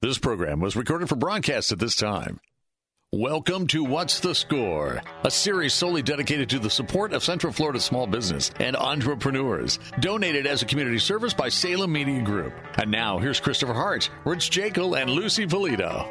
This program was recorded for broadcast at this time. Welcome to What's the Score, a series solely dedicated to the support of Central Florida small business and entrepreneurs. Donated as a community service by Salem Media Group. And now, here's Christopher Hart, Rich Jekyll, and Lucy Polito.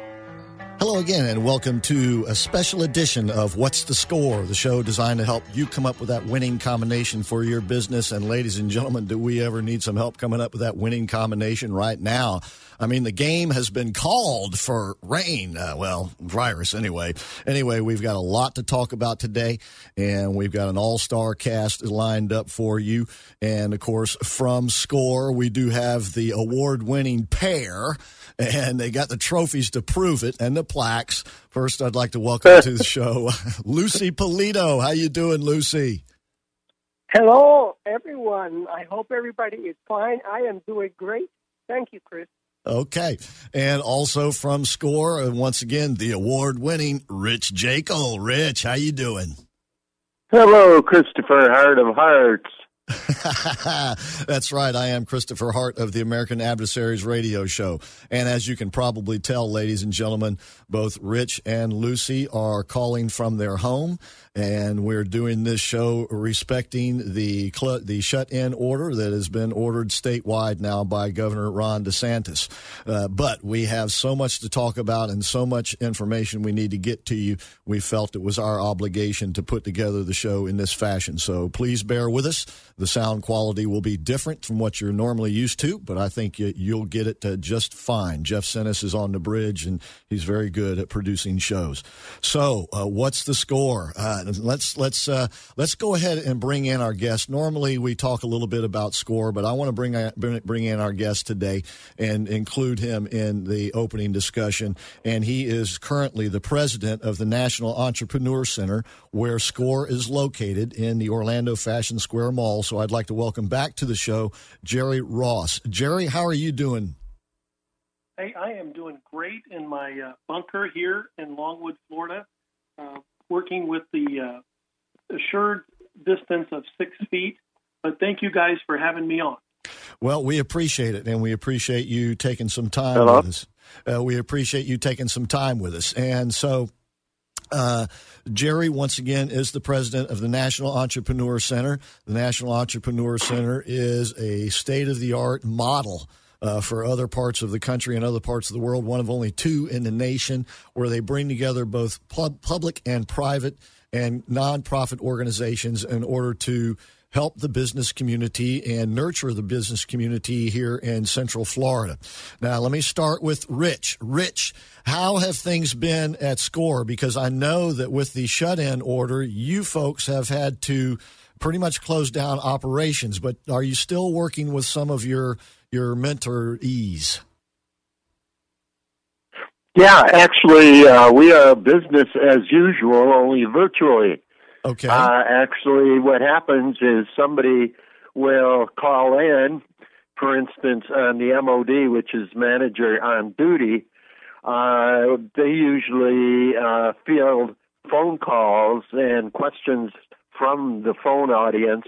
Hello again, and welcome to a special edition of What's the Score, the show designed to help you come up with that winning combination for your business. And, ladies and gentlemen, do we ever need some help coming up with that winning combination right now? I mean, the game has been called for rain. Uh, well, virus anyway. Anyway, we've got a lot to talk about today, and we've got an all star cast lined up for you. And, of course, from Score, we do have the award winning pair and they got the trophies to prove it and the plaques. First, I'd like to welcome to the show Lucy Polito. How you doing, Lucy? Hello, everyone. I hope everybody is fine. I am doing great. Thank you, Chris. Okay. And also from Score, and once again, the award-winning Rich Jekyll. Rich, how you doing? Hello, Christopher Heart of Hearts. That's right. I am Christopher Hart of the American Adversaries Radio Show. And as you can probably tell, ladies and gentlemen, both Rich and Lucy are calling from their home and we're doing this show respecting the cl- the shut-in order that has been ordered statewide now by Governor Ron DeSantis. Uh, but we have so much to talk about and so much information we need to get to you. We felt it was our obligation to put together the show in this fashion. So please bear with us. The sound quality will be different from what you're normally used to, but I think you, will get it uh, just fine. Jeff Sennis is on the bridge, and he's very good at producing shows. So, uh, what's the score? Uh, let's let's uh, let's go ahead and bring in our guest. Normally, we talk a little bit about score, but I want to bring bring in our guest today and include him in the opening discussion. And he is currently the president of the National Entrepreneur Center, where Score is located in the Orlando Fashion Square Mall. So, I'd like to welcome back to the show Jerry Ross. Jerry, how are you doing? Hey, I am doing great in my uh, bunker here in Longwood, Florida. Uh, working with the uh, assured distance of six feet. But thank you guys for having me on. Well, we appreciate it, and we appreciate you taking some time Hello? with us. Uh, we appreciate you taking some time with us. And so, uh, Jerry, once again, is the president of the National Entrepreneur Center. The National Entrepreneur Center is a state of the art model uh, for other parts of the country and other parts of the world, one of only two in the nation where they bring together both pub- public and private and nonprofit organizations in order to help the business community and nurture the business community here in Central Florida. Now, let me start with Rich. Rich, how have things been at SCORE? Because I know that with the shut in order, you folks have had to pretty much close down operations, but are you still working with some of your your mentorees? Yeah, actually, uh, we are business as usual, only virtually. Okay. Uh, actually, what happens is somebody will call in, for instance, on the MOD, which is manager on duty. Uh, they usually uh, field phone calls and questions from the phone audience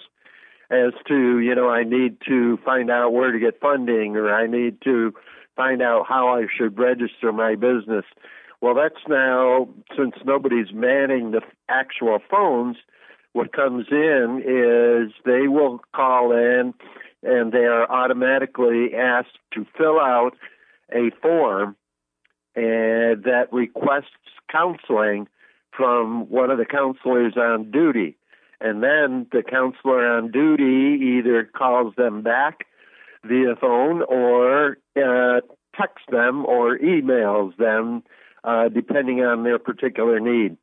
as to, you know, I need to find out where to get funding or I need to find out how I should register my business. Well, that's now, since nobody's manning the actual phones, what comes in is they will call in and they are automatically asked to fill out a form and that requests counseling from one of the counselors on duty. And then the counselor on duty either calls them back via phone or uh, texts them or emails them, uh, depending on their particular need.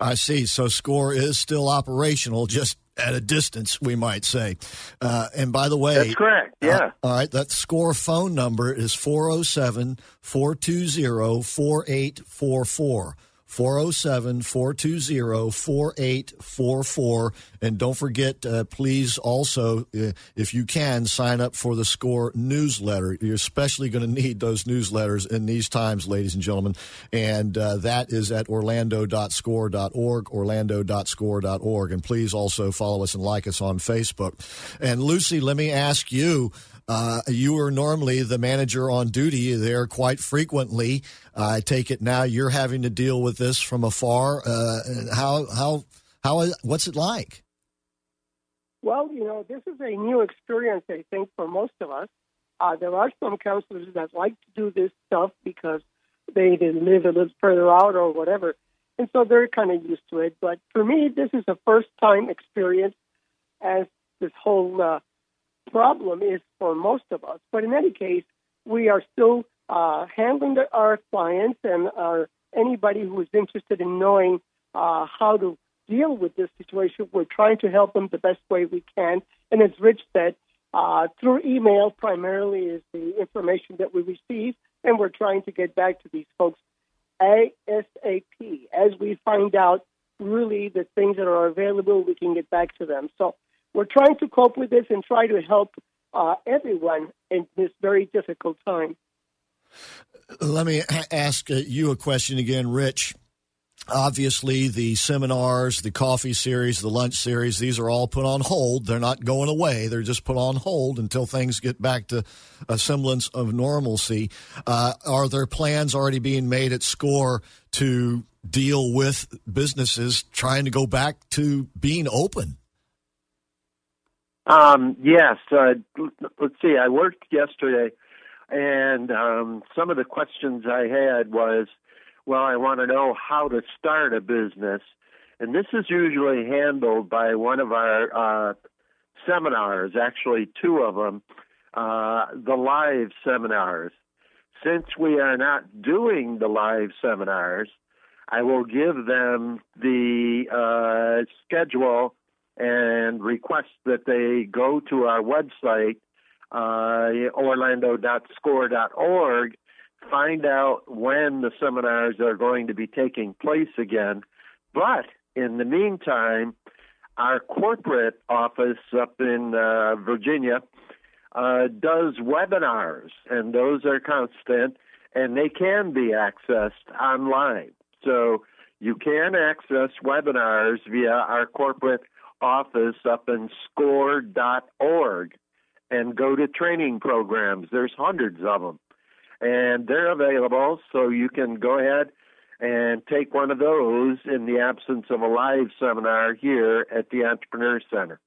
I see. So SCORE is still operational, just at a distance, we might say. Uh, and by the way, that's correct. Uh, yeah. Uh, all right. That SCORE phone number is 407 420 4844. 407 420 4844. And don't forget, uh, please also, uh, if you can, sign up for the SCORE newsletter. You're especially going to need those newsletters in these times, ladies and gentlemen. And uh, that is at orlando.score.org, orlando.score.org. And please also follow us and like us on Facebook. And Lucy, let me ask you Uh, you are normally the manager on duty there quite frequently. I take it now you're having to deal with this from afar. Uh, how how how what's it like? Well, you know, this is a new experience, I think, for most of us. Uh, there are some counselors that like to do this stuff because they live a little further out or whatever. And so they're kind of used to it. But for me, this is a first time experience as this whole uh, problem is for most of us. But in any case, we are still uh, handling the, our clients and our anybody who is interested in knowing uh, how to deal with this situation. We're trying to help them the best way we can. And as Rich said, uh, through email primarily is the information that we receive, and we're trying to get back to these folks ASAP. As we find out really the things that are available, we can get back to them. So we're trying to cope with this and try to help uh, everyone in this very difficult time. Let me ask uh, you a question again, Rich. Obviously, the seminars, the coffee series, the lunch series, these are all put on hold. They're not going away. They're just put on hold until things get back to a semblance of normalcy. Uh, are there plans already being made at SCORE to deal with businesses trying to go back to being open? Um, yes. Uh, let's see. I worked yesterday, and um, some of the questions I had was, well, I want to know how to start a business, and this is usually handled by one of our uh, seminars. Actually, two of them, uh, the live seminars. Since we are not doing the live seminars, I will give them the uh, schedule and request that they go to our website, uh, orlando.score.org, find out when the seminars are going to be taking place again. But in the meantime, our corporate office up in uh, Virginia uh, does webinars, and those are constant, and they can be accessed online. So you can access webinars via our corporate office up in score.org and go to training programs. There's hundreds of them. And they're available, so you can go ahead and take one of those in the absence of a live seminar here at the Entrepreneur Center.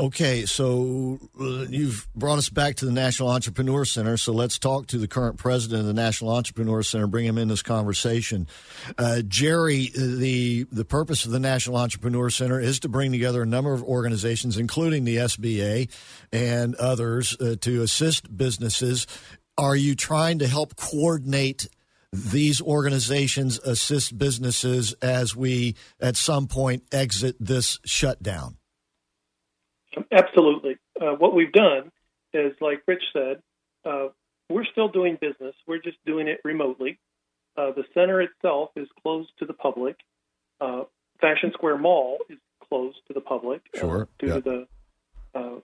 Okay, so uh, you've brought us back to the National Entrepreneur Center. So let's talk to the current president of the National Entrepreneur Center. Bring him in this conversation. Uh, Jerry, the the purpose of the National Entrepreneur Center is to bring together a number of organizations, including the SBA and others, uh, to assist businesses. Are you trying to help coordinate? These organizations assist businesses as we, at some point, exit this shutdown. Absolutely. Uh, what we've done is, like Rich said, uh, we're still doing business. We're just doing it remotely. Uh, the center itself is closed to the public. Uh, Fashion Square Mall is closed to the public uh, sure. due to the uh,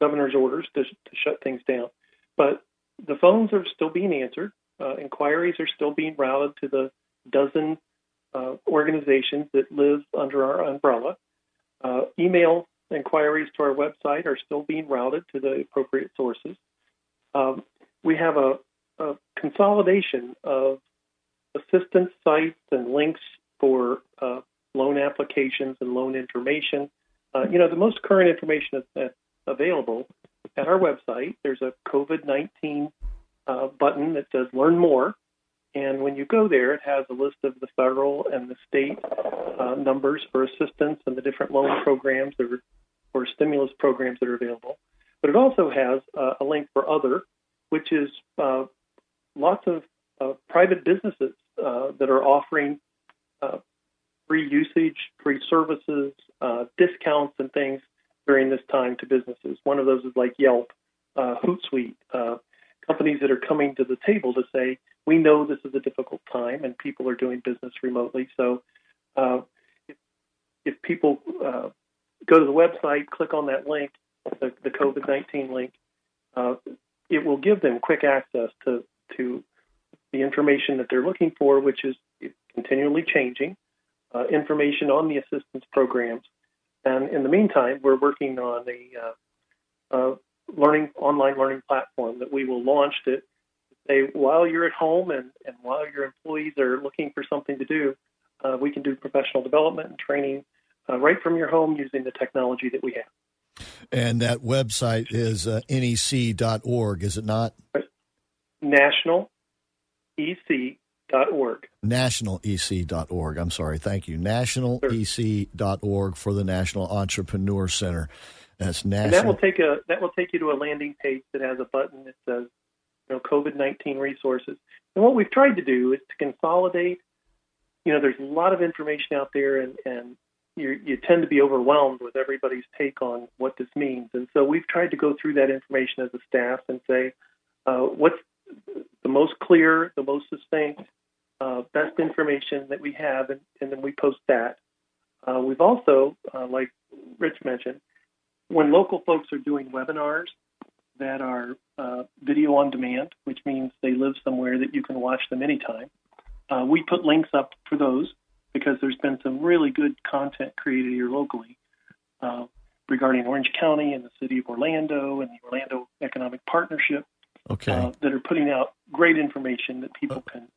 governor's orders to, to, shut things down. But the phones are still being answered. inquiries are still being routed to the dozen organizations that live under our umbrella. email inquiries to our website are still being routed to the appropriate sources. Um, we have a, a, consolidation of assistance sites and links for uh, loan applications and loan information. Uh, you know, the most current information that's available at our website, there's a COVID 19 uh, button that says Learn More. And when you go there, it has a list of the federal and the state uh, numbers for assistance and the different loan programs are, or stimulus programs that are available. But it also has uh, a link for other, which is uh, lots of uh, private businesses uh, that are offering uh, free usage, free services, discounts, and things during this time to businesses. One of those is like Yelp, Hootsuite, companies that are coming to the table to say, we know this is a difficult time and people are doing business remotely. So uh, if, if, people uh, go to the website, click on that link, the, the COVID 19 link, uh, it will give them quick access to, to the information that they're looking for, which is continually changing, uh, information on the assistance programs. And in the meantime, we're working on a uh, learning online learning platform that we will launch to say while you're at home and, and while your employees are looking for something to do, uh, we can do professional development and training uh, right from your home using the technology that we have. And that website is uh, nec.org, is it not? National org. Nationalec.org. I'm sorry. Thank you. Nationalec.org for the National Entrepreneur Center. That's national. And that will take a that will take you to a landing page that has a button that says, you know, COVID nineteen resources. And what we've tried to do is to consolidate. You know, there's a lot of information out there, and and you you tend to be overwhelmed with everybody's take on what this means. And so we've tried to go through that information as a staff and say, uh, what's the most clear, the most succinct, uh, best information that we have, and, and then we post that. Uh, we've also, uh, like Rich mentioned, when local folks are doing webinars that are uh, video on demand, which means they live somewhere that you can watch them anytime, uh, we put links up for those because there's been some really good content created here locally uh, regarding Orange County and the city of Orlando and the Orlando Economic Partnership okay. uh, that are putting out great information that people can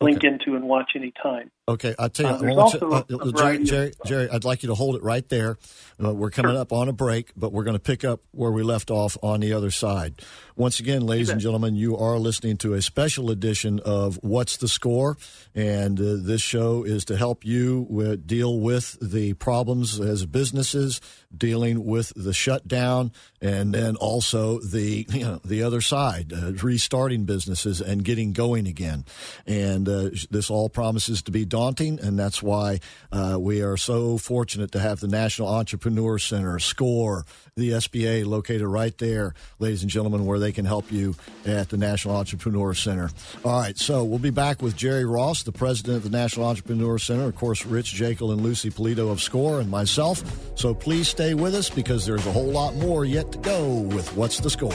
link okay. into and watch anytime. Okay, I'll tell you. Uh, to, uh, Jerry, Jerry, Jerry, I'd like you to hold it right there. Uh, we're coming sure. up on a break, but we're going to pick up where we left off on the other side. Once again, ladies and gentlemen, you are listening to a special edition of What's the Score? And uh, this show is to help you with, deal with the problems as businesses, dealing with the shutdown, and then also the you know, the other side, uh, restarting businesses and getting going again. And uh, this all promises to be daunting, and that's why uh, we are so fortunate to have the National Entrepreneur Center, SCORE, the SBA located right there, ladies and gentlemen, where they can help you at the National Entrepreneur Center. All right, so we'll be back with Jerry Ross, the president of the National Entrepreneur Center, of course, Rich Jekyll and Lucy Polito of SCORE, and myself. So please stay with us because there's a whole lot more yet to go with What's the Score?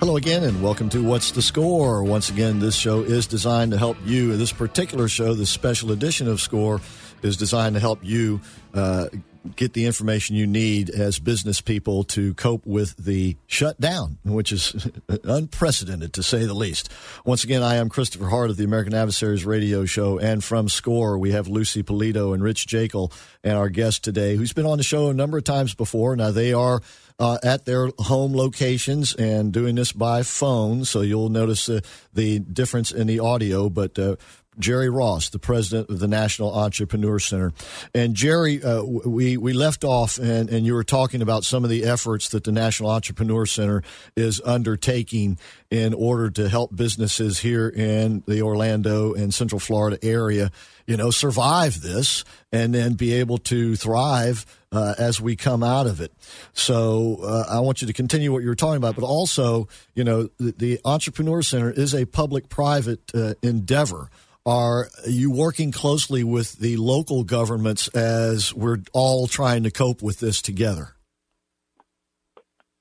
Hello again, and welcome to What's the Score? Once again, this show is designed to help you. This particular show, this special edition of Score, is designed to help you uh, get the information you need as business people to cope with the shutdown, which is unprecedented to say the least. Once again, I am Christopher Hart of the American Adversaries Radio Show, and from SCORE, we have Lucy Polito and Rich Jekyll, and our guest today, who's been on the show a number of times before. Now, they are uh, at their home locations and doing this by phone. So you'll notice uh, the difference in the audio. But uh, Jerry Ross, the president of the National Entrepreneur Center. And Jerry, uh, we, we left off and, and you were talking about some of the efforts that the National Entrepreneur Center is undertaking in order to help businesses here in the Orlando and Central Florida area, you know, survive this and then be able to thrive uh, as we come out of it. So uh, I want you to continue what you were talking about, but also, you know, the, the Entrepreneur Center is a public-private uh, endeavor. Are you working closely with the local governments as we're all trying to cope with this together?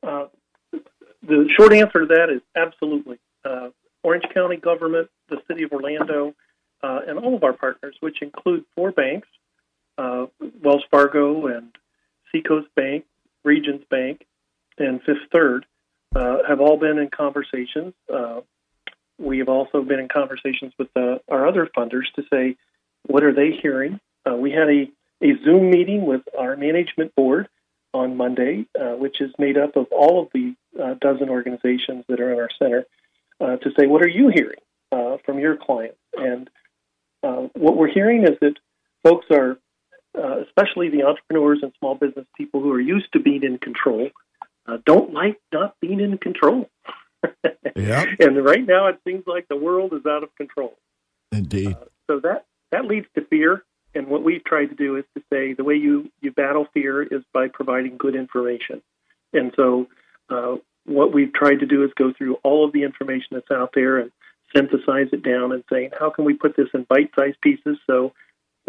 Uh, the short answer to that is absolutely. Uh, Orange County government, the city of Orlando, uh, and all of our partners, which include four banks uh, Wells Fargo and Seacoast Bank, Regions Bank, and Fifth Third, uh, have all been in conversations. Uh, we have also been in conversations with uh, our other funders to say, what are they hearing? Uh, we had a, a Zoom meeting with our management board on Monday, uh, which is made up of all of the uh, dozen organizations that are in our center, to say, what are you hearing from your clients? And what we're hearing is that folks are uh, especially the entrepreneurs and small business people who are used to being in control, uh, don't like not being in control. yeah. And right now, it seems like the world is out of control. Indeed. Uh, so that that leads to fear. And what we've tried to do is to say the way you you battle fear is by providing good information. And so uh, what we've tried to do is go through all of the information that's out there and synthesize it down and saying how can we put this in bite-sized pieces so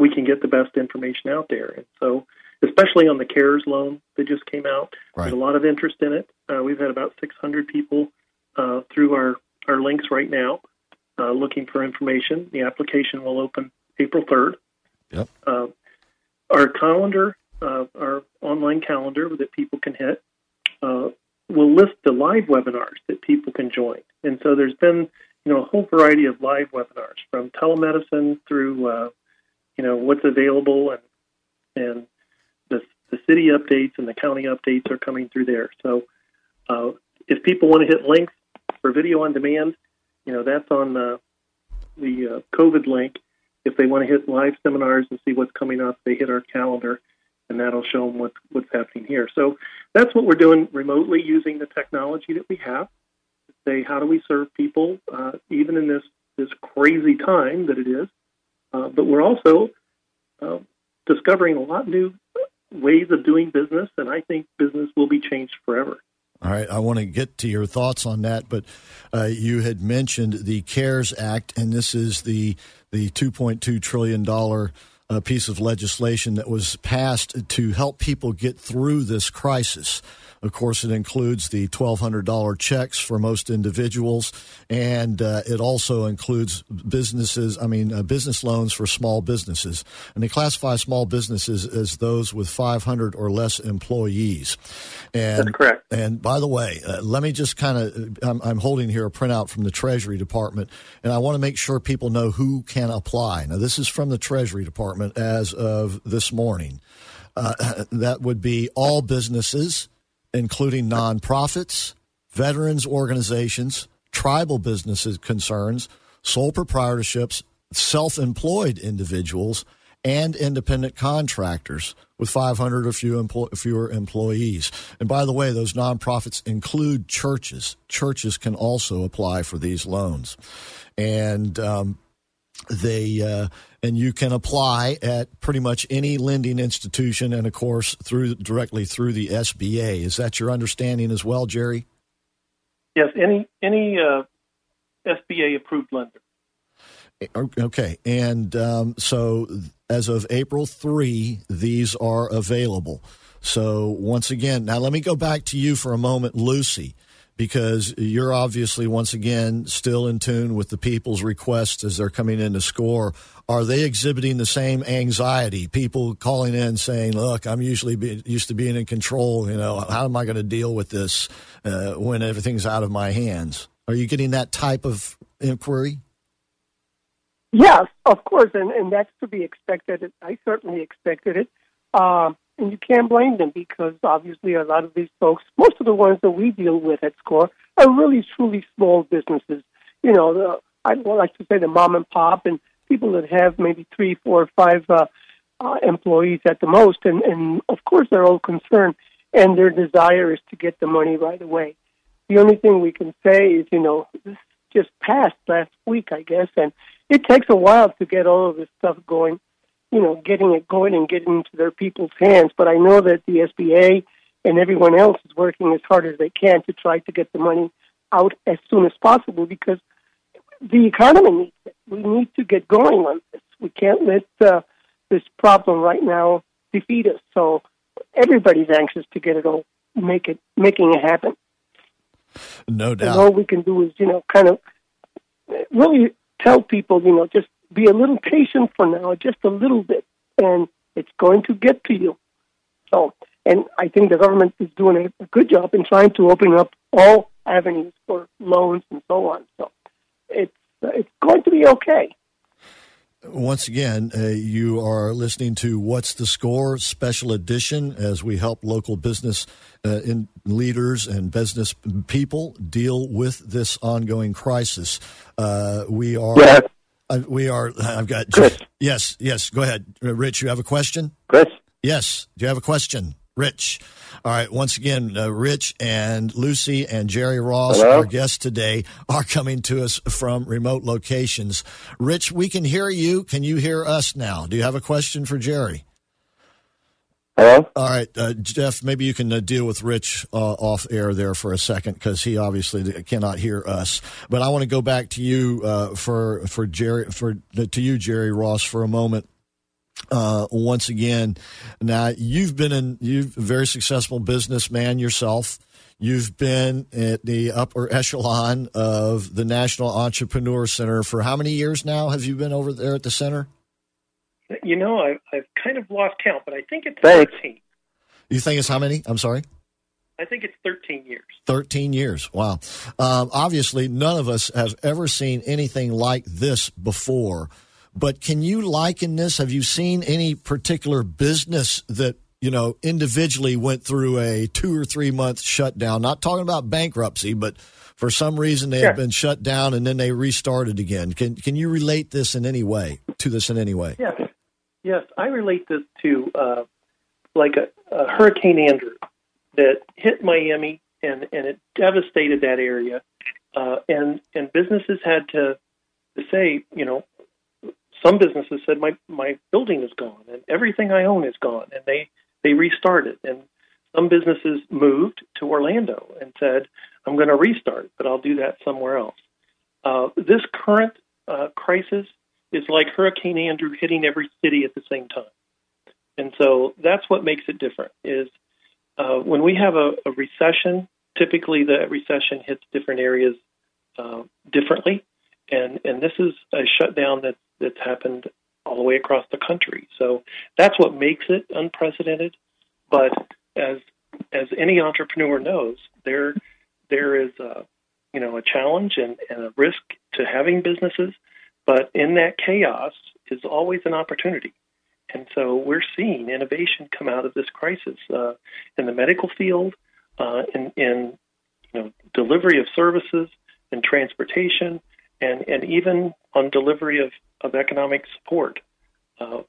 we can get the best information out there. And so, especially on the CARES loan that just came out, right. there's a lot of interest in it. Uh, we've had about 600 people uh, through our, our links right now, uh, looking for information. The application will open April 3rd. Yep. Uh, our calendar, uh, our online calendar that people can hit, uh, will list the live webinars that people can join. And so there's been, you know, a whole variety of live webinars from telemedicine through, uh, you know, what's available and and the the city updates and the county updates are coming through there. So uh, if people want to hit links for video on demand, you know, that's on the the uh, COVID link. If they want to hit live seminars and see what's coming up, they hit our calendar, and that'll show them what, what's happening here. So that's what we're doing remotely using the technology that we have. To say how do we serve people uh, even in this this crazy time that it is, uh, but we're also uh, discovering a lot new ways of doing business, and I think business will be changed forever. All right, I want to get to your thoughts on that, but uh, you had mentioned the CARES Act, and this is the the two point two trillion dollar uh, piece of legislation that was passed to help people get through this crisis. Of course, it includes the $1,200 checks for most individuals, and uh, it also includes businesses, I mean, uh, business loans for small businesses. And they classify small businesses as those with 500 or less employees. And, That's correct. And by the way, uh, let me just kind of, I'm, I'm holding here a printout from the Treasury Department, and I want to make sure people know who can apply. Now, this is from the Treasury Department as of this morning. Uh, that would be all businesses including nonprofits, veterans organizations, tribal businesses concerns, sole proprietorships, self employed individuals, and independent contractors with 500 or few empl- fewer employees. And by the way, those nonprofits include churches. Churches can also apply for these loans. And um, they uh, and you can apply at pretty much any lending institution and of course through directly through the SBA. Is that your understanding as well, Jerry? Yes, any any uh, SBA approved lender. Okay, and um, so as of April three, these are available. So once again, now let me go back to you for a moment, Lucy because you're obviously once again still in tune with the people's requests as they're coming in to score. Are they exhibiting the same anxiety? People calling in saying, "Look, I'm usually be, used to being in control. You know, how am I going to deal with this uh, when everything's out of my hands?" Are you getting that type of inquiry? Yes, of course, and, and that's to be expected. I certainly expected it. Uh, and you can't blame them because obviously a lot of these folks, most of the ones that we deal with at SCORE, are really truly small businesses. You know, the, I like to say the mom and pop and people that have maybe three, four, five uh, uh, employees at the most, and, and of course they're all concerned, and their desire is to get the money right away. The only thing we can say is, you know, this just passed last week, I guess, and it takes a while to get all of this stuff going you know, getting it going and getting into their people's hands. But I know that the SBA and everyone else is working as hard as they can to try to get the money out as soon as possible because the economy needs it. We need to get going on this. We can't let uh, this problem right now defeat us. So everybody's anxious to get it all, make it, making it happen. No doubt. And all we can do is, you know, kind of really tell people, you know, just be a little patient for now, just a little bit, and it's going to get to you. So, and I think the government is doing a good job in trying to open up all avenues for loans and so on. So, it's it's going to be okay. Once again, uh, you are listening to What's the Score special edition as we help local business uh, in leaders and business people deal with this ongoing crisis. Uh, we are. Yes. Uh, we are. I've got. Chris. Yes, yes. Go ahead, uh, Rich. You have a question? Chris. Yes. Do you have a question, Rich? All right. Once again, uh, Rich and Lucy and Jerry Ross, Hello? our guests today, are coming to us from remote locations. Rich, we can hear you. Can you hear us now? Do you have a question for Jerry? Hello? All right, uh, Jeff, maybe you can uh, deal with Rich uh, off air there for a second because he obviously cannot hear us. But I want to go back to you uh, for for Jerry for to you, Jerry Ross, for a moment. uh, once again. Now you've been in you've a very successful businessman yourself. You've been at the upper echelon of the National Entrepreneur Center for how many years now? Have you been over there at the center? You know, I, I've kind of lost count, but I think it's Thanks. 13. You think it's how many? I'm sorry. I think it's 13 years. 13 years. Wow. Um, obviously, none of us have ever seen anything like this before. But can you liken this? Have you seen any particular business that, you know, individually went through a two or three month shutdown? Not talking about bankruptcy, but for some reason they have been shut down and then they restarted again. Can, can you relate this in any way, to this in any way? Yes, yes. I relate this to uh, like a, a Hurricane Andrew that hit Miami and and it devastated that area, uh, and and businesses had to to say, you know, some businesses said my my building is gone and everything I own is gone, and they they restarted, and some businesses moved to Orlando and said, I'm going to restart, but I'll do that somewhere else. Uh, this current uh, crisis is like Hurricane Andrew hitting every city at the same time. And so that's what makes it different is uh, when we have a, a recession, typically the recession hits different areas uh, differently. And, and this is a shutdown that, that's happened all the way across the country. So that's what makes it unprecedented. But as, as any entrepreneur knows, there, there is a, you know, a challenge and, and a risk to having businesses. But in that chaos is always an opportunity. And so we're seeing innovation come out of this crisis uh, in the medical field, uh, in, in you know delivery of services, in transportation, and, and even on delivery of, of economic support. Uh,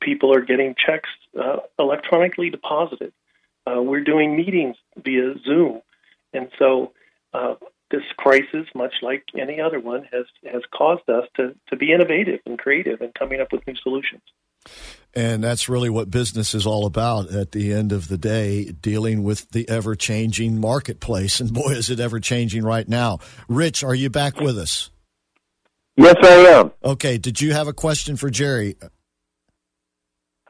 people are getting checks uh, electronically deposited. Uh, we're doing meetings via Zoom, and so uh, this crisis, much like any other one, has has caused us to to be innovative and creative and coming up with new solutions. And that's really what business is all about at the end of the day, dealing with the ever changing marketplace. And boy, is it ever changing right now. Rich, are you back with us? Yes, I am. Okay, did you have a question for Jerry?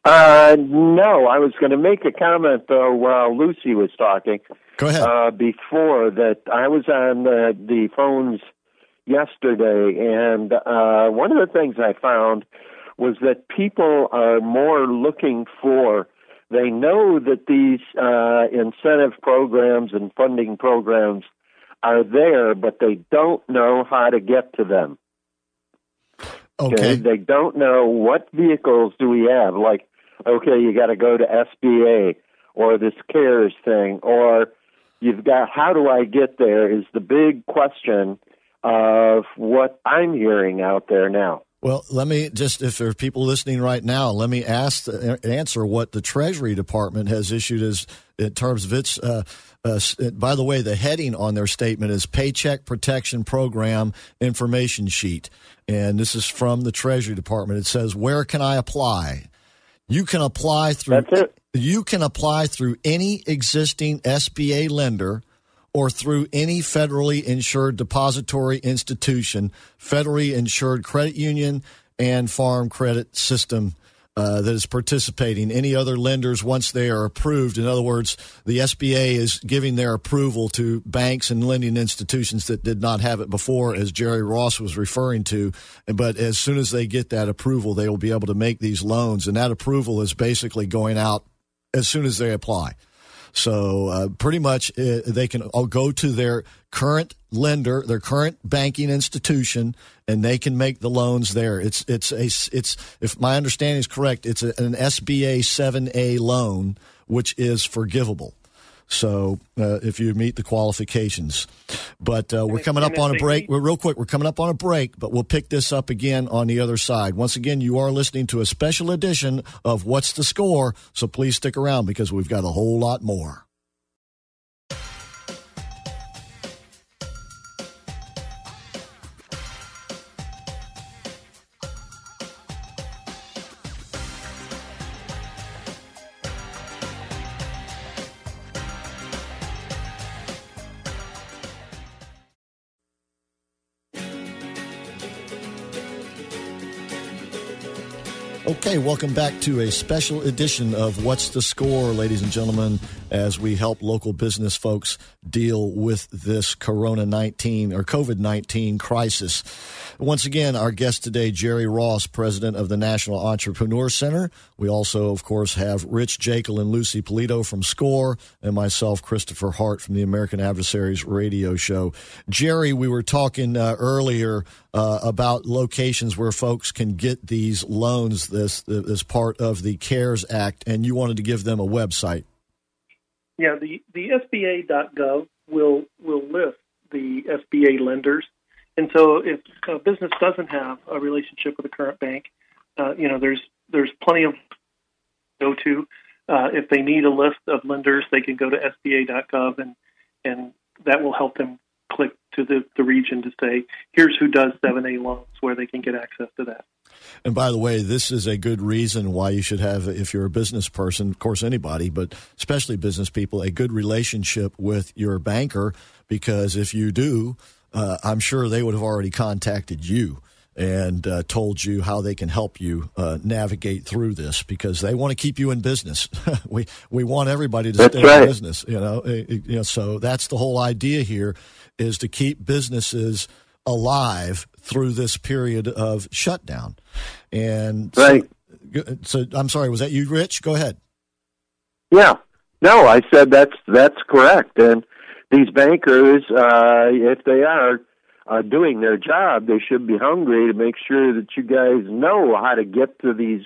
Uh, no, I was going to make a comment though while Lucy was talking Go ahead. uh, before that. I was on the, the phones yesterday, and uh, one of the things I found was that people are more looking for. They know that these uh, incentive programs and funding programs are there, but they don't know how to get to them. okay. They don't know what vehicles do we have. Like, okay, you got to go to SBA or this CARES thing, or you've got how do I get there is the big question of what I'm hearing out there now. Well, let me just, if there are people listening right now, let me ask, answer what the Treasury Department has issued as in terms of its. Uh, uh, by the way, the heading on their statement is Paycheck Protection Program Information Sheet, and this is from the Treasury Department. It says, "Where can I apply?" You can apply through. You can apply through any existing SBA lender or through any federally insured depository institution, federally insured credit union, and farm credit system uh, that is participating. Any other lenders, once they are approved, in other words, the SBA is giving their approval to banks and lending institutions that did not have it before, as Jerry Ross was referring to. But as soon as they get that approval, they will be able to make these loans. And that approval is basically going out as soon as they apply. So uh, pretty much uh, they can go to their current lender, their current banking institution, and they can make the loans there. It's it's a it's if my understanding is correct, it's a, an SBA seven A loan which is forgivable. So uh, if you meet the qualifications, but uh, we're coming up on a break. We're real quick. We're coming up on a break, but we'll pick this up again on the other side. Once again, you are listening to a special edition of What's the Score. So please stick around because we've got a whole lot more. Okay, welcome back to a special edition of What's the Score, ladies and gentlemen, as we help local business folks deal with this Corona 19 or COVID 19 crisis. Once again, our guest today, Jerry Ross, president of the National Entrepreneur Center. We also, of course, have Rich Jekyll and Lucy Polito from SCORE, and myself, Christopher Hart from the American Adversaries radio show. Jerry, we were talking uh, earlier uh, about locations where folks can get these loans this as part of the CARES Act, and you wanted to give them a website. Yeah, the the SBA.gov will will list the SBA lenders, and so if a business doesn't have a relationship with a current bank, uh, you know there's there's plenty of go to. Uh, if they need a list of lenders, they can go to SBA.gov and and that will help them click to the, the region to say, here's who does 7A loans, where they can get access to that. And by the way, this is a good reason why you should have, if you're a business person, of course, anybody, but especially business people, a good relationship with your banker. Because if you do, uh, I'm sure they would have already contacted you and uh, told you how they can help you uh, navigate through this because they want to keep you in business. we we want everybody to that's stay right. in business, you know. You know, so that's the whole idea here is to keep businesses alive through this period of shutdown. And right. So, so I'm sorry, was that you, Rich? Go ahead. Yeah. No, I said that's that's correct. And these bankers, uh, if they are uh, doing their job, they should be hungry to make sure that you guys know how to get to these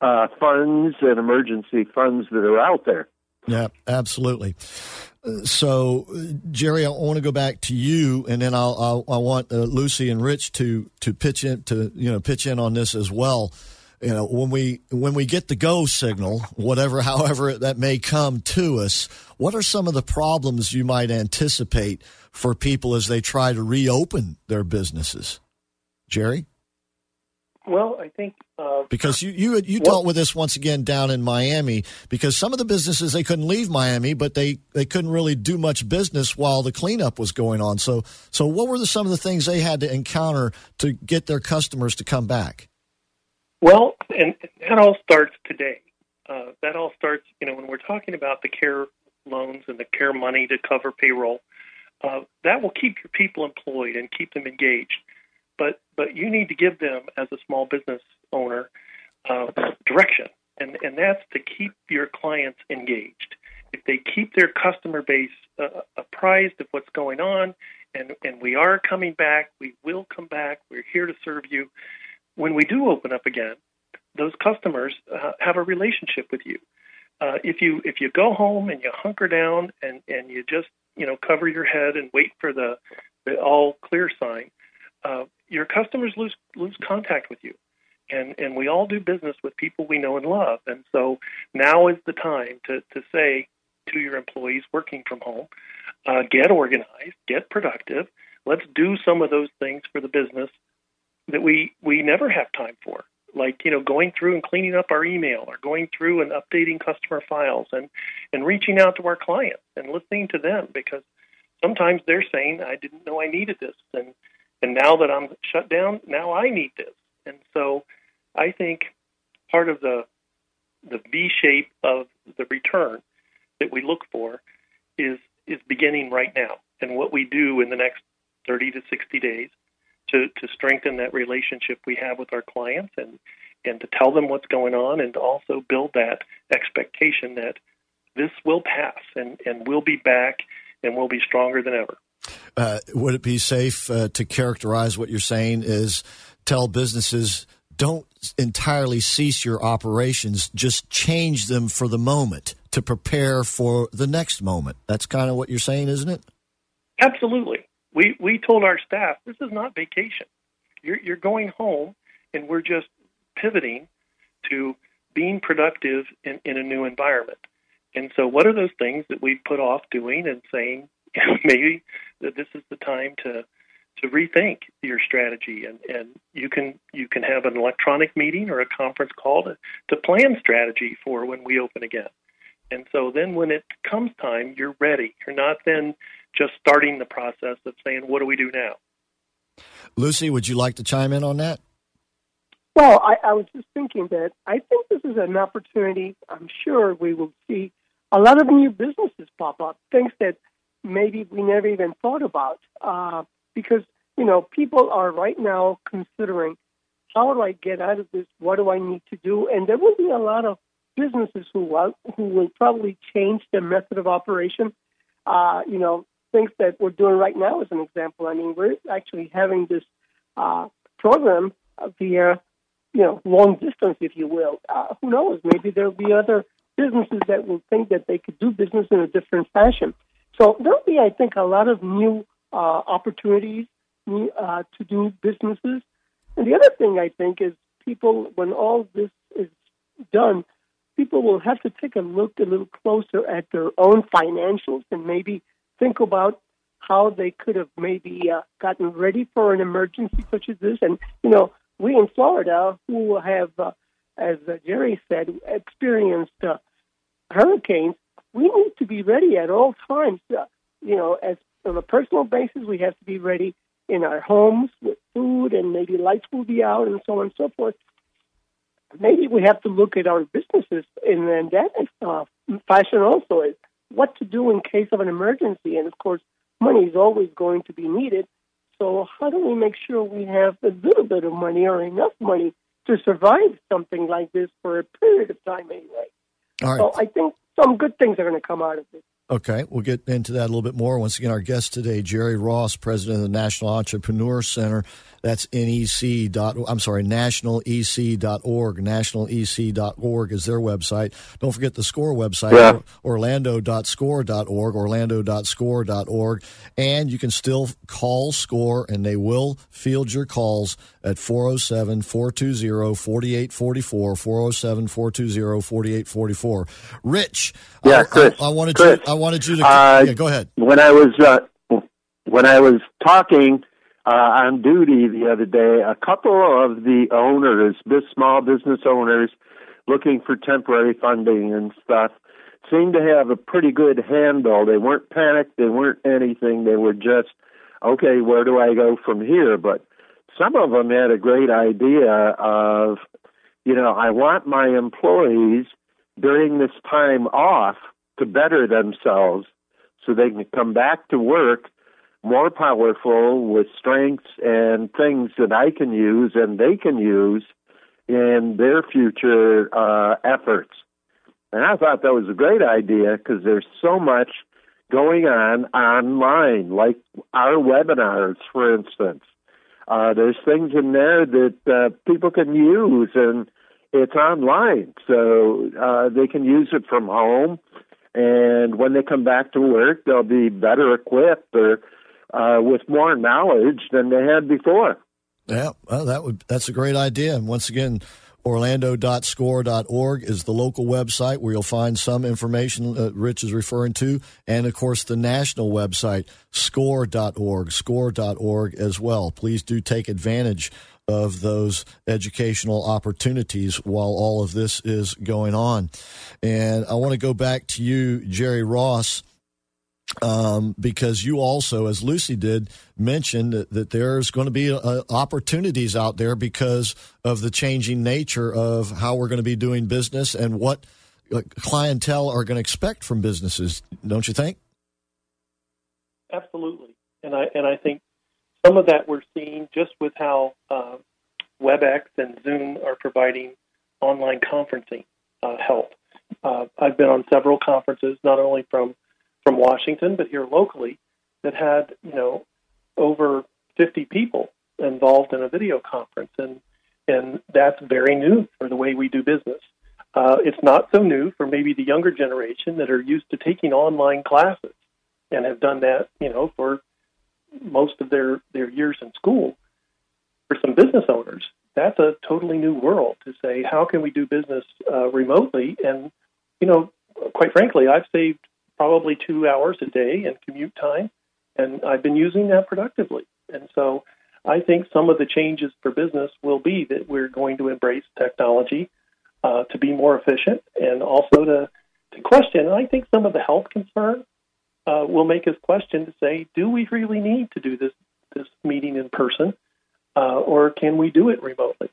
uh, funds and emergency funds that are out there. Yeah, absolutely. So, Jerry, I want to go back to you, and then I'll, I'll i want uh, Lucy and Rich to to pitch in to you know pitch in on this as well. You know, when we when we get the go signal, whatever, however that may come to us, what are some of the problems you might anticipate for people as they try to reopen their businesses? Jerry. Well, I think uh, because you you you dealt with this once again down in Miami because some of the businesses they couldn't leave Miami, but they they couldn't really do much business while the cleanup was going on. So so what were the, some of the things they had to encounter to get their customers to come back? Well, and that all starts today. Uh, that all starts, you know, when we're talking about the care loans and the care money to cover payroll. Uh, that will keep your people employed and keep them engaged but but you need to give them as a small business owner uh, direction, and and that's to keep your clients engaged. If they keep their customer base uh, apprised of what's going on, and and we are coming back, we will come back. We're here to serve you. When we do open up again, those customers uh, have a relationship with you. Uh, if you if you go home and you hunker down and and you just you know cover your head and wait for the the all clear sign, uh, your customers lose lose contact with you. And and we all do business with people we know and love. And so now is the time to, to say to your employees working from home, uh, get organized, get productive. Let's do some of those things for the business that we we never have time for like you know going through and cleaning up our email or going through and updating customer files and and reaching out to our clients and listening to them because sometimes they're saying I didn't know I needed this and and now that I'm shut down, now I need this. And so I think part of the the V shape of the return that we look for is is beginning right now. And what we do in the next 30 to 60 days to, to strengthen that relationship we have with our clients and, and to tell them what's going on and to also build that expectation that this will pass and, and we'll be back and we'll be stronger than ever. Uh, would it be safe uh, to characterize what you're saying is tell businesses don't entirely cease your operations, just change them for the moment to prepare for the next moment. That's kind of what you're saying, isn't it? Absolutely. We we told our staff this is not vacation. You're you're going home, and we're just pivoting to being productive in, in a new environment. And so, what are those things that we put off doing and saying, maybe that this is the time to to rethink your strategy and, and you can you can have an electronic meeting or a conference call to, to plan strategy for when we open again. And so then when it comes time, you're ready. You're not then just starting the process of saying, what do we do now? Lucy, would you like to chime in on that? Well, I, I was just thinking that I think this is an opportunity. I'm sure we will see a lot of new businesses pop up, things that maybe we never even thought about. Uh, because, you know, people are right now considering how do I get out of this? What do I need to do? And there will be a lot of businesses who will, who will probably change their method of operation. Uh, you know, things that we're doing right now, as an example. I mean, we're actually having this uh, program via, you know, long distance, if you will. Uh, who knows? Maybe there'll be other businesses that will think that they could do business in a different fashion. So there'll be, I think, a lot of new uh, opportunities uh, to do businesses. And the other thing I think is people, when all this is done, people will have to take a look a little closer at their own financials and maybe think about how they could have maybe uh, gotten ready for an emergency such as this. And, you know, we in Florida who have, uh, as uh, Jerry said, experienced uh, hurricanes, we need to be ready at all times. Uh, you know, as on a personal basis, we have to be ready in our homes with food and maybe lights will be out and so on and so forth. Maybe we have to look at our businesses in that uh, fashion also. What to do in case of an emergency. And of course, money is always going to be needed. So, how do we make sure we have a little bit of money or enough money to survive something like this for a period of time anyway? All right. So, I think some good things are going to come out of this. Okay, we'll get into that a little bit more. Once again, our guest today, Jerry Ross, president of the National Entrepreneur Center. That's NEC. Dot, I'm sorry, nationalec.org. Nationalec.org is their website. Don't forget the SCORE website, yeah. orlando.score.org, orlando.score.org. And you can still call SCORE, and they will field your calls at 407 420 4844. 407 420 4844. Rich, yeah, I, Chris, I, I wanted Chris. I wanted you to. uh, yeah, go ahead. When I was uh, when I was talking uh, on duty the other day, a couple of the owners, this small business owners, looking for temporary funding and stuff, seemed to have a pretty good handle. They weren't panicked. They weren't anything. They were just, okay, where do I go from here? But some of them had a great idea of, you know, I want my employees during this time off to better themselves so they can come back to work more powerful with strengths and things that I can use and they can use in their future uh, efforts. And I thought that was a great idea because there's so much going on online, like our webinars, for instance. Uh, there's things in there that uh, people can use, and it's online, so uh, they can use it from home. And when they come back to work, they'll be better equipped or uh, with more knowledge than they had before. Yeah, well, that would that's a great idea. And once again, orlando.score.org is the local website where you'll find some information uh, Rich is referring to, and of course the national website score.org, score.org as well. Please do take advantage of those educational opportunities while all of this is going on. And I want to go back to you, Jerry Ross um, because you also, as Lucy did, mentioned that, that there's going to be uh, opportunities out there because of the changing nature of how we're going to be doing business and what uh, clientele are going to expect from businesses. Don't you think? Absolutely, and I and I think some of that we're seeing just with how uh, WebEx and Zoom are providing online conferencing uh, help. Uh, I've been on several conferences, not only from from Washington, but here locally, that had you know over 50 people involved in a video conference, and and that's very new for the way we do business. Uh, it's not so new for maybe the younger generation that are used to taking online classes and have done that, you know, for most of their their years in school. For some business owners, that's a totally new world to say how can we do business uh, remotely and you know quite frankly i've saved probably two hours a day in commute time, and I've been using that productively. And so I think some of the changes for business will be that we're going to embrace technology uh, to be more efficient and also to, to question. I think some of the health concerns uh, will make us question to say, do we really need to do this, this meeting in person, uh, or can we do it remotely?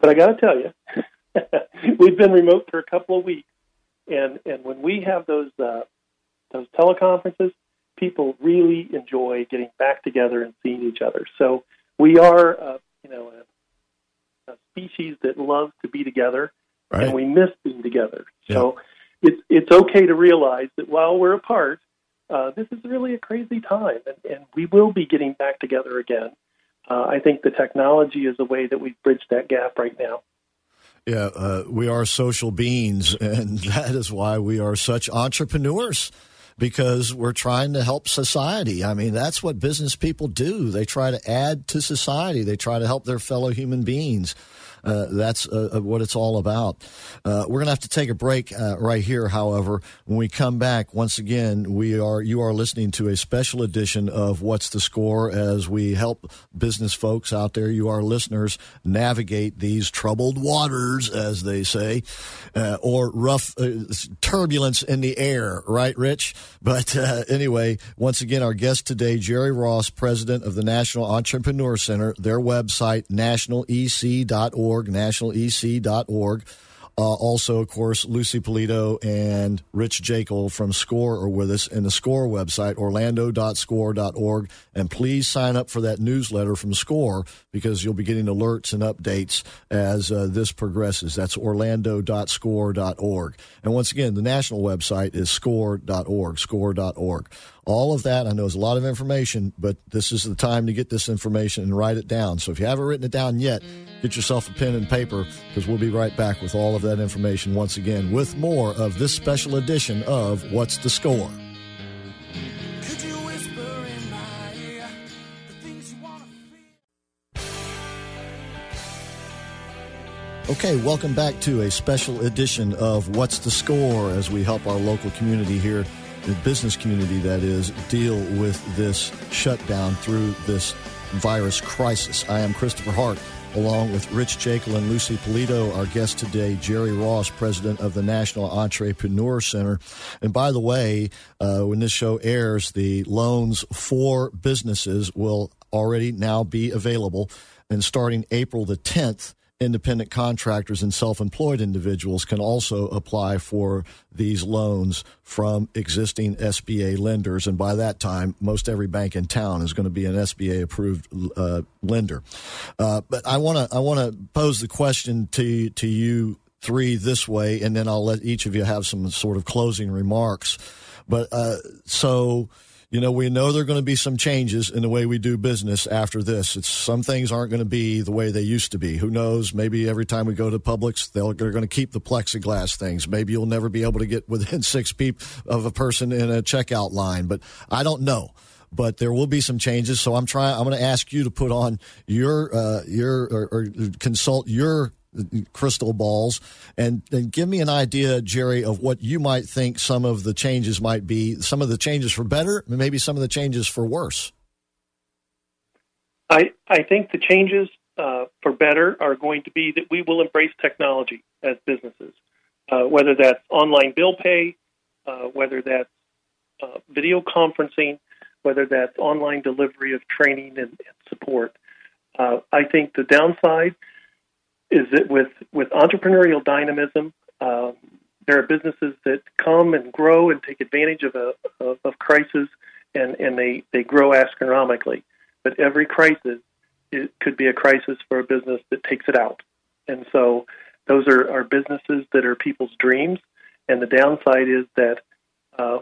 But I got to tell you, we've been remote for a couple of weeks, and and when we have those uh, those teleconferences, people really enjoy getting back together and seeing each other. So we are, uh, you know, a, a, species that loves to be together, right. and we miss being together. So it's it's okay to realize that while we're apart, uh, this is really a crazy time, and, and we will be getting back together again. Uh, I think the technology is a way that we've bridged that gap right now. Yeah, uh, we are social beings, and that is why we are such entrepreneurs because we're trying to help society. I mean, that's what business people do. They try to add to society, they try to help their fellow human beings. Uh, that's uh, uh, what it's all about. Uh, we're going to have to take a break uh, right here. However, when we come back, once again, we are you are listening to a special edition of What's the Score as we help business folks out there, you are listeners, navigate these troubled waters, as they say, or rough turbulence in the air. Right, Rich? But anyway, once again, our guest today, Jerry Ross, president of the National Entrepreneur Center. Their website, nationalec.org nationalec.org, nationalec.org. Uh, also, of course, Lucy Polito and Rich Jekyll from SCORE are with us, and the SCORE website, orlando.score.org. And please sign up for that newsletter from SCORE because you'll be getting alerts and updates as uh, this progresses. That's orlando.score.org. And once again, the national website is score.org, score.org. All of that, I know, is a lot of information, but this is the time to get this information and write it down. So if you haven't written it down yet, get yourself a pen and paper because we'll be right back with all of that information once again with more of this special edition of What's the Score? Okay, welcome back to a special edition of What's the Score as we help our local community here the business community, that is, deal with this shutdown through this virus crisis. I am Christopher Hart, along with Rich Jekyll and Lucy Polito. Our guest today, Jerry Ross, president of the National Entrepreneur Center. And by the way, uh, when this show airs, the loans for businesses will already now be available. And starting April the 10th, independent contractors and self employed individuals can also apply for these loans from existing SBA lenders. And by that time, most every bank in town is going to be an SBA approved uh, lender. Uh, but I want to I want to pose the question to to you three this way, and then I'll let each of you have some sort of closing remarks. But uh, so you know, we know there are going to be some changes in the way we do business after this. It's some things aren't going to be the way they used to be. Who knows? Maybe every time we go to Publix, they're going to keep the plexiglass things. Maybe you'll never be able to get within six feet of a person in a checkout line. But I don't know but there will be some changes. So I'm trying. I'm going to ask you to put on your uh, your or, or, consult your crystal balls and, give me an idea, Jerry, of what you might think some of the changes might be. Some of the changes for better, maybe some of the changes for worse. I I think the changes uh, for better are going to be that we will embrace technology as businesses, uh, whether that's online bill pay, uh, whether that's uh, video conferencing, whether that's online delivery of training and, and support. Uh, I think the downside is that with with entrepreneurial dynamism, um, there are businesses that come and grow and take advantage of a of, of crisis, and and they they grow astronomically. But every crisis it could be a crisis for a business that takes it out, and so those are, are businesses that are people's dreams. And the downside is that uh,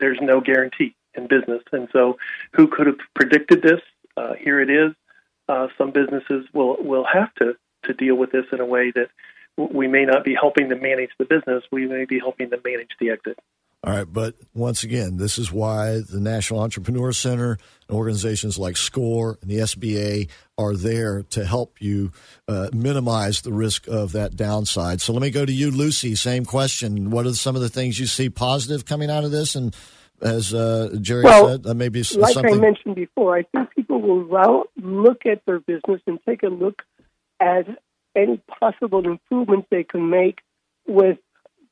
there's no guarantee in business. And so, who could have predicted this? Uh, here it is. Uh, some businesses will will have to to deal with this in a way that we may not be helping them manage the business, we may be helping them manage the exit. All right, but once again, this is why the National Entrepreneur Center and organizations like SCORE and the SBA are there to help you uh, minimize the risk of that downside. So let me go to you, Lucy. Same question. What are some of the things you see positive coming out of this? And as uh, Jerry well, said, uh, maybe like something. I mentioned before, I think people will look at their business and take a look as any possible improvements they can make with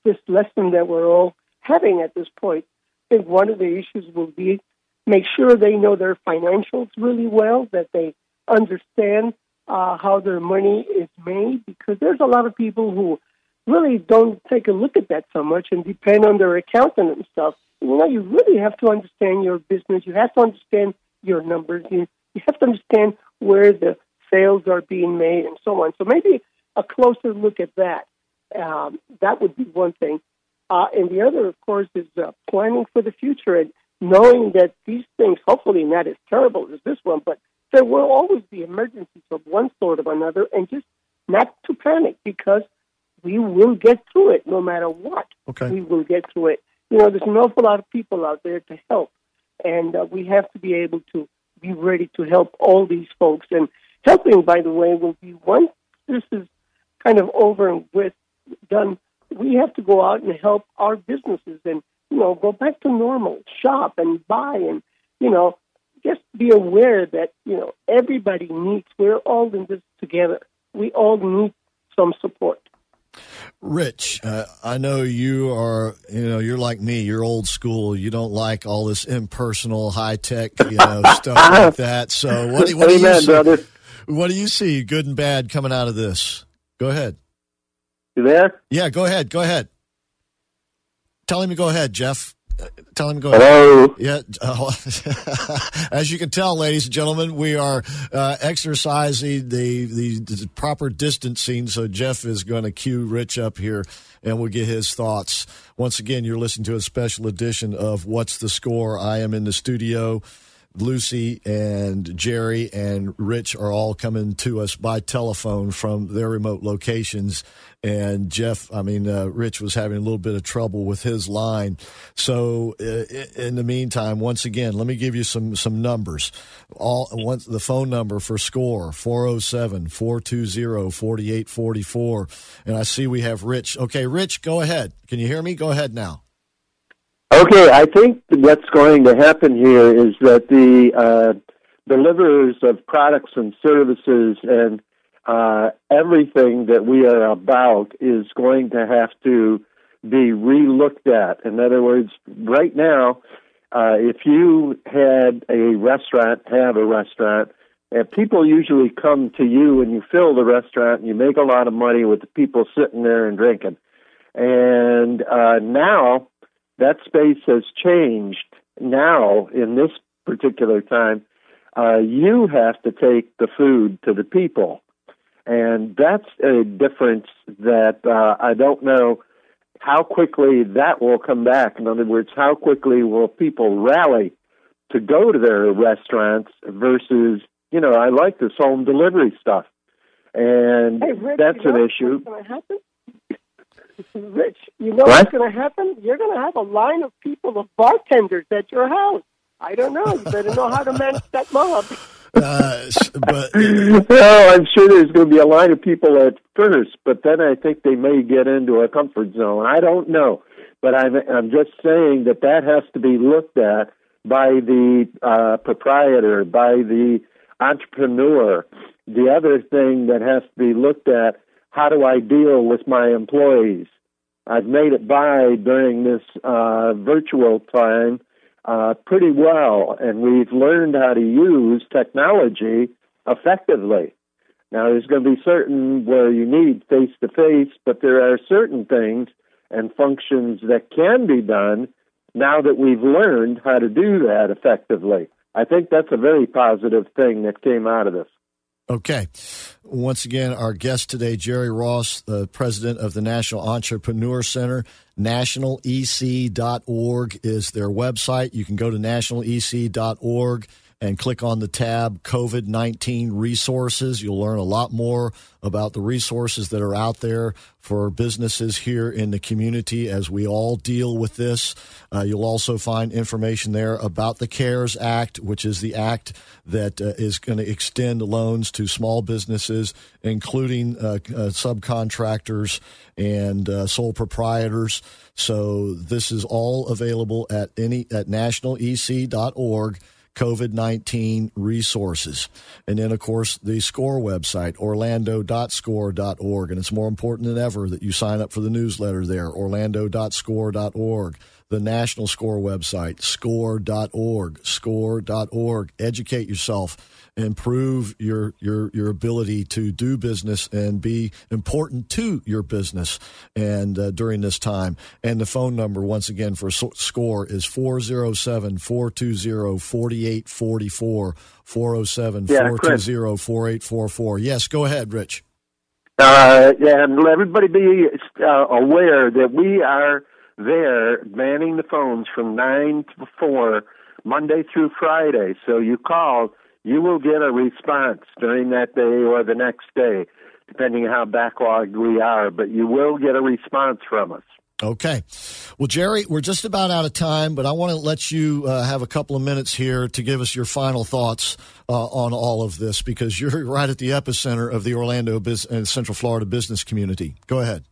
this lesson that we're all having at this point. I think one of the issues will be make sure they know their financials really well, that they understand uh, how their money is made because there's a lot of people who really don't take a look at that so much and depend on their accountant and stuff. You know, you really have to understand your business. You have to understand your numbers. You, you have to understand where the sales are being made and so on. So maybe a closer look at that. Um, that would be one thing. Uh, and the other, of course, is uh, planning for the future and knowing that these things, hopefully not as terrible as this one, but there will always be emergencies of one sort or another, and just not to panic because we will get through it no matter what. Okay. We will get through it. You know, there's an awful lot of people out there to help, and uh, we have to be able to be ready to help all these folks. And helping, by the way, will be once this is kind of over and with done. We have to go out and help our businesses and you know go back to normal, shop and buy, and you know just be aware that you know everybody needs. We're all in this together. We all need some support. Rich, uh, I know you are, you know, you're like me. You're old school. You don't like all this impersonal, high tech, you know, stuff like that. So, what, do, what do you see? brother. What do you see, good and bad, coming out of this? Go ahead. You there? Yeah, go ahead. Go ahead. Tell him to go ahead, Jeff. Uh, Tell him to go ahead. Hello. Yeah, uh, as you can tell, ladies and gentlemen, we are uh, exercising the, the the proper distancing. So Jeff is going to cue Rich up here, and we'll get his thoughts. Once again, you're listening to a special edition of What's the Score. I am in the studio. Lucy and Jerry and Rich are all coming to us by telephone from their remote locations. And Jeff, I mean, uh, Rich was having a little bit of trouble with his line. So, uh, in the meantime, once again, let me give you some, some numbers. All once the phone number for SCORE 407 420 4844. And I see we have Rich. Okay, Rich, go ahead. Can you hear me? Go ahead now. Okay, I think what's going to happen here is that the uh, deliverers of products and services and uh, everything that we are about is going to have to be relooked at. In other words, right now, uh, if you had a restaurant, have a restaurant, and people usually come to you and you fill the restaurant and you make a lot of money with the people sitting there and drinking. And uh, now that space has changed. Now, in this particular time, uh, you have to take the food to the people. And that's a difference that uh, I don't know how quickly that will come back. In other words, how quickly will people rally to go to their restaurants versus, you know, I like this home delivery stuff. And Hey, Rich, that's you know an issue. What's going to happen? Rich, you know What? what's going to happen? You're going to have a line of people of bartenders at your house. I don't know. You better know how to manage that mob. Uh, but well, I'm sure there's going to be a line of people at first, but then I think they may get into a comfort zone. I don't know, but I'm I'm just saying that that has to be looked at by the uh, proprietor, by the entrepreneur. The other thing that has to be looked at: how do I deal with my employees? I've made it by during this uh, virtual time uh, pretty well, and we've learned how to use technology effectively. Now, there's going to be certain where you need face to face, but there are certain things and functions that can be done now that we've learned how to do that effectively. I think that's a very positive thing that came out of this. Okay. Once again, our guest today, Jerry Ross, the president of the National Entrepreneur Center. NationalEC.org is their website. You can go to nationalec.org and click on the tab COVID 19 resources. You'll learn a lot more about the resources that are out there for businesses here in the community as we all deal with this. Uh, you'll also find information there about the CARES Act, which is the act that uh, is going to extend loans to small businesses, including uh, uh, subcontractors and uh, sole proprietors. So this is all available at any at nationalec.org. COVID 19 resources. And then, of course, the SCORE website, orlando.score.org. And it's more important than ever that you sign up for the newsletter there, orlando.score.org. the National Score website, score.org, score.org. Educate yourself, improve your, your, your ability to do business and be important to your business and uh, during this time. And the phone number, once again, for SCORE is 407 420 4844. 407 420 4844. Yes, go ahead, Rich. Uh, and let everybody be uh, aware that we are there manning the phones from 9 to 4, Monday through Friday. So you call, you will get a response during that day or the next day, depending on how backlogged we are, but you will get a response from us. Okay. Well, Jerry, we're just about out of time, but I want to let you uh, have a couple of minutes here to give us your final thoughts uh, on all of this because you're right at the epicenter of the Orlando and uh, Central Florida business community. Go ahead.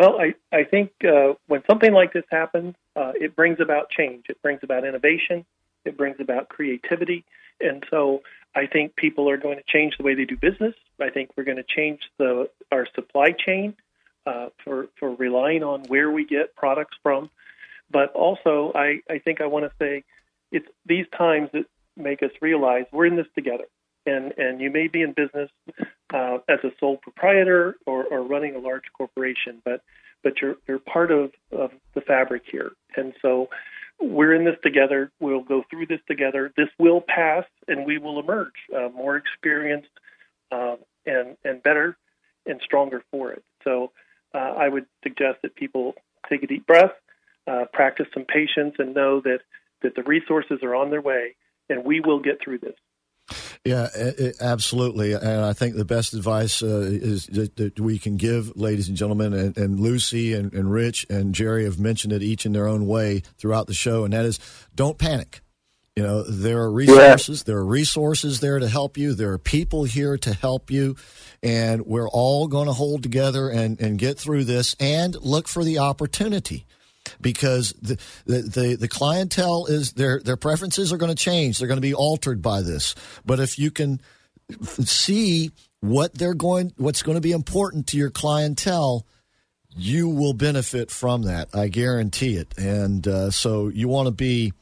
Well, I, I think uh, when something like this happens, uh, it brings about change. It brings about innovation. It brings about creativity. And so I think people are going to change the way they do business. I think we're going to change the our supply chain uh, for for relying on where we get products from. But also, I, I think I want to say it's these times that make us realize we're in this together. And and you may be in business uh, as a sole proprietor or, or running a large corporation, but but you're you're part of, of the fabric here. And so we're in this together. We'll go through this together. This will pass, and we will emerge uh, more experienced uh, and and better and stronger for it. So uh, I would suggest that people take a deep breath, uh, practice some patience, and know that that the resources are on their way, and we will get through this. Yeah, it, absolutely. And I think the best advice uh, is that, that, we can give, ladies and gentlemen, and, and Lucy and, and, Rich and Jerry have mentioned it each in their own way throughout the show, and that is don't panic. You know, there are resources. There are resources there to help you. There are people here to help you, and we're all going to hold together and, and get through this and look for the opportunity because the, the, the, the, clientele is their their preferences are going to change. They're going to be altered by this. But if you can see what they're going, what's going to be important to your clientele, you will benefit from that. I guarantee it. And uh, so you want to be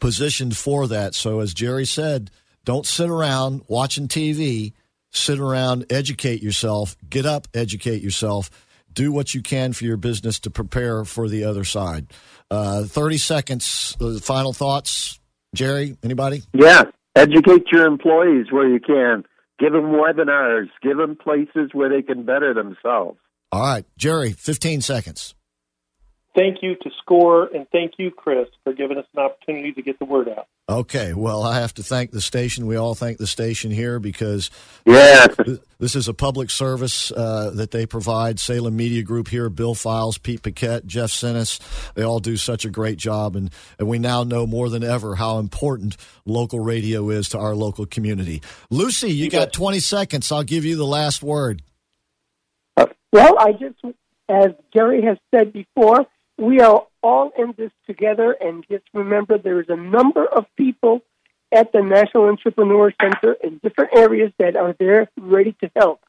positioned for that. So, as Jerry said, don't sit around watching TV. Sit around, educate yourself, get up, educate yourself, do what you can for your business to prepare for the other side. Uh, 30 seconds, uh, final thoughts. Jerry, anybody? Yeah, educate your employees where you can. Give them webinars, give them places where they can better themselves. All right, Jerry, 15 seconds thank you to SCORE and thank you, Chris, for giving us an opportunity to get the word out. Okay, well, I have to thank the station. We all thank the station here because yeah. this is a public service uh, that they provide. Salem Media Group here, Bill Files, Pete Paquette, Jeff Sinis, they all do such a great job. And, and we now know more than ever how important local radio is to our local community. Lucy, you, you got 20 seconds. I'll give you the last word. Well, I just, as Jerry has said before, we are all in this together, and just remember there is a number of people at the National Entrepreneur Center in different areas that are there ready to help.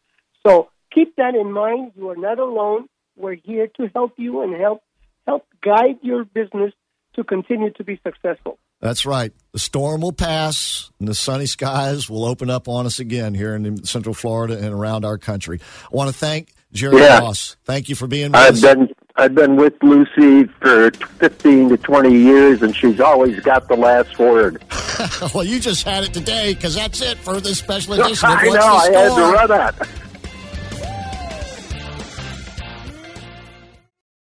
So keep that in mind. You are not alone. We're here to help you and help help guide your business to continue to be successful. That's right. The storm will pass and the sunny skies will open up on us again here in Central Florida and around our country. I want to thank Jerry yeah. Ross. Thank you for being with I've us. Been, I've been with Lucy for 15 to 20 years, and she's always got the last word. well, you just had it today because that's it for this special edition. I know. I had to run that.